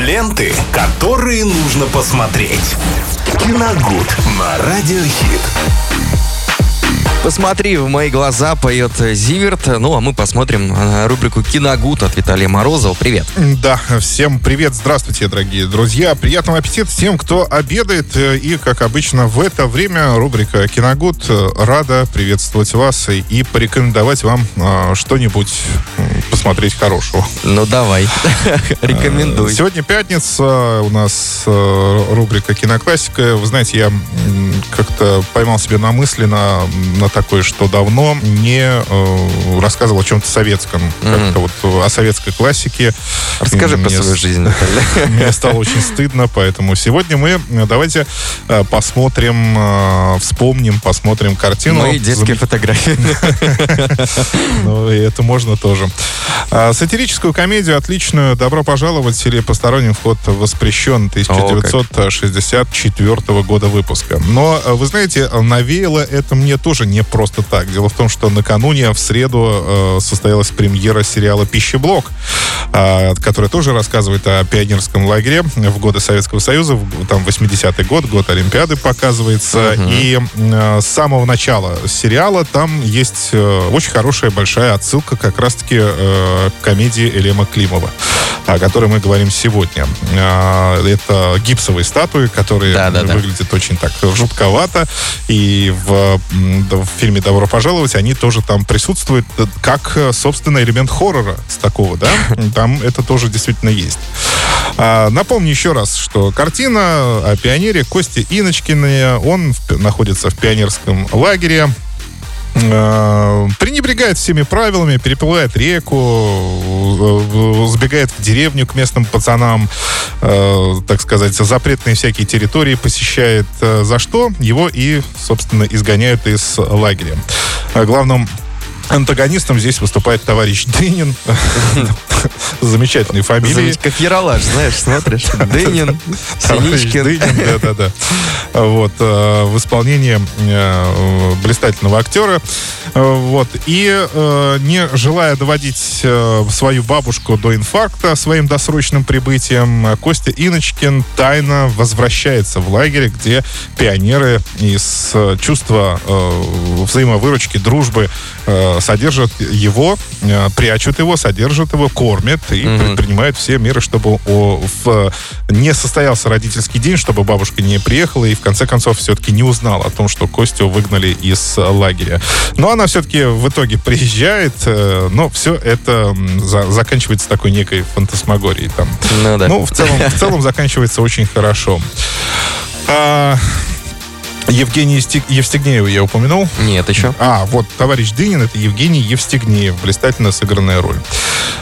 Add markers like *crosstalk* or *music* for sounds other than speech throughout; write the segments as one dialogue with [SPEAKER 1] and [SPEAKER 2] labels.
[SPEAKER 1] Ленты, которые нужно посмотреть. Киногуд на Радиохит.
[SPEAKER 2] Посмотри в мои глаза, поет Зиверт. Ну, а мы посмотрим э, рубрику «Киногуд» от Виталия Морозова. Привет.
[SPEAKER 3] Да, всем привет, здравствуйте, дорогие друзья. Приятного аппетита тем, кто обедает. И, как обычно, в это время рубрика «Киногуд» рада приветствовать вас и порекомендовать вам э, что-нибудь посмотреть хорошего.
[SPEAKER 2] Ну, давай, *laughs* рекомендуй.
[SPEAKER 3] Сегодня пятница, у нас э, рубрика «Киноклассика». Вы знаете, я как-то поймал себе на мысли на, на такое, что давно не э, рассказывал о чем-то советском. Mm-hmm. Как-то вот о советской классике.
[SPEAKER 2] Расскажи мне, про свою жизнь, *laughs*
[SPEAKER 3] Мне стало *laughs* очень стыдно, поэтому сегодня мы э, давайте э, посмотрим, э, вспомним, посмотрим картину.
[SPEAKER 2] Мои детские фотографии.
[SPEAKER 3] Ну, и это можно тоже. А, сатирическую комедию отличную «Добро пожаловать» или «Посторонним вход воспрещен» 1964 года выпуска. Но, вы знаете, навеяло это мне тоже не просто так. Дело в том, что накануне в среду э, состоялась премьера сериала «Пищеблок», э, который тоже рассказывает о пионерском лагере в годы Советского Союза. Там 80-й год, год Олимпиады показывается. Угу. И э, с самого начала сериала там есть э, очень хорошая большая отсылка как раз-таки э, комедии Элема Климова о которой мы говорим сегодня. Э, это гипсовые статуи, которые да, да, выглядят да. очень так жутковато. И в в фильме «Добро пожаловать» они тоже там присутствуют как, собственно, элемент хоррора с такого, да? *laughs* Там это тоже действительно есть. А, напомню еще раз, что картина о пионере Косте Иночкине. Он находится в пионерском лагере Э, пренебрегает всеми правилами, переплывает реку, э, сбегает в деревню к местным пацанам, э, так сказать, запретные всякие территории посещает, за что его и, собственно, изгоняют из лагеря. Главным антагонистом здесь выступает товарищ Дынин. *laughs* Замечательные фамилии.
[SPEAKER 2] Как Яралаш, знаешь, смотришь. *laughs* Дынин, Синичкин.
[SPEAKER 3] Дынин, да-да-да. Вот, э, в исполнении э, блистательного актера. Э, вот, и не желая доводить свою бабушку до инфаркта своим досрочным прибытием, Костя Иночкин тайно возвращается в лагерь, где пионеры из чувства взаимовыручки, дружбы содержат его, прячут его, содержат его, кормят и mm-hmm. предпринимают все меры, чтобы о, в, не состоялся родительский день, чтобы бабушка не приехала и в конце концов все-таки не узнала о том, что Костю выгнали из лагеря. Но она все-таки в итоге приезжает, э, но все это за, заканчивается такой некой фантасмагорией там. Ну, да. ну в целом, в целом заканчивается очень хорошо. А, Евгений Евстигнеева я упомянул?
[SPEAKER 2] Нет, еще.
[SPEAKER 3] А, вот товарищ Дынин, это Евгений Евстигнеев. Блистательно сыгранная роль.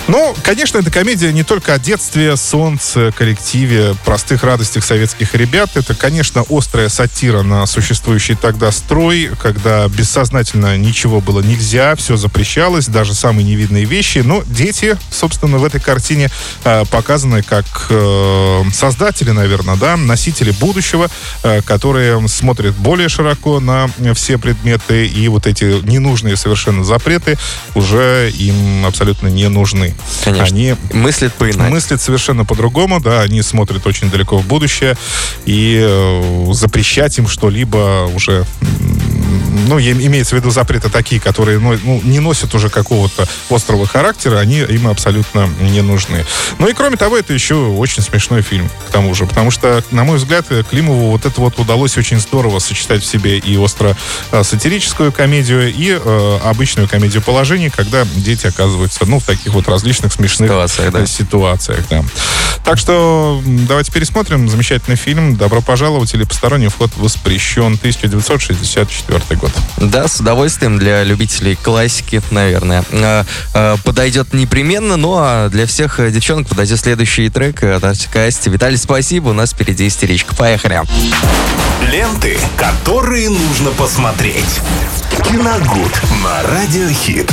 [SPEAKER 3] Ну, конечно, эта комедия не только о детстве, солнце, коллективе, простых радостях советских ребят. Это, конечно, острая сатира на существующий тогда строй, когда бессознательно ничего было нельзя, все запрещалось, даже самые невидные вещи. Но дети, собственно, в этой картине э, показаны как э, создатели, наверное, да, носители будущего, э, которые смотрят более широко на все предметы, и вот эти ненужные совершенно запреты уже им абсолютно не нужны.
[SPEAKER 2] Конечно. Они мыслят по-иному.
[SPEAKER 3] Мыслят совершенно по-другому, да, они смотрят очень далеко в будущее, и э, запрещать им что-либо уже ну, имеется в виду запреты такие, которые ну, ну, не носят уже какого-то острого характера, они им абсолютно не нужны. Ну и кроме того, это еще очень смешной фильм, к тому же, потому что, на мой взгляд, Климову вот это вот удалось очень здорово сочетать в себе и остро-сатирическую комедию, и э, обычную комедию положений, когда дети оказываются, ну, в таких вот различных смешных ситуациях, да. ситуациях да. Так что давайте пересмотрим замечательный фильм «Добро пожаловать» или «Посторонний вход воспрещен» 1964 год.
[SPEAKER 2] Да, с удовольствием для любителей классики, наверное. А, а, подойдет непременно, ну а для всех девчонок подойдет следующий трек от Артика Асти. Виталий, спасибо, у нас впереди истеричка. Поехали.
[SPEAKER 1] Ленты, которые нужно посмотреть. Киногуд на Радиохит.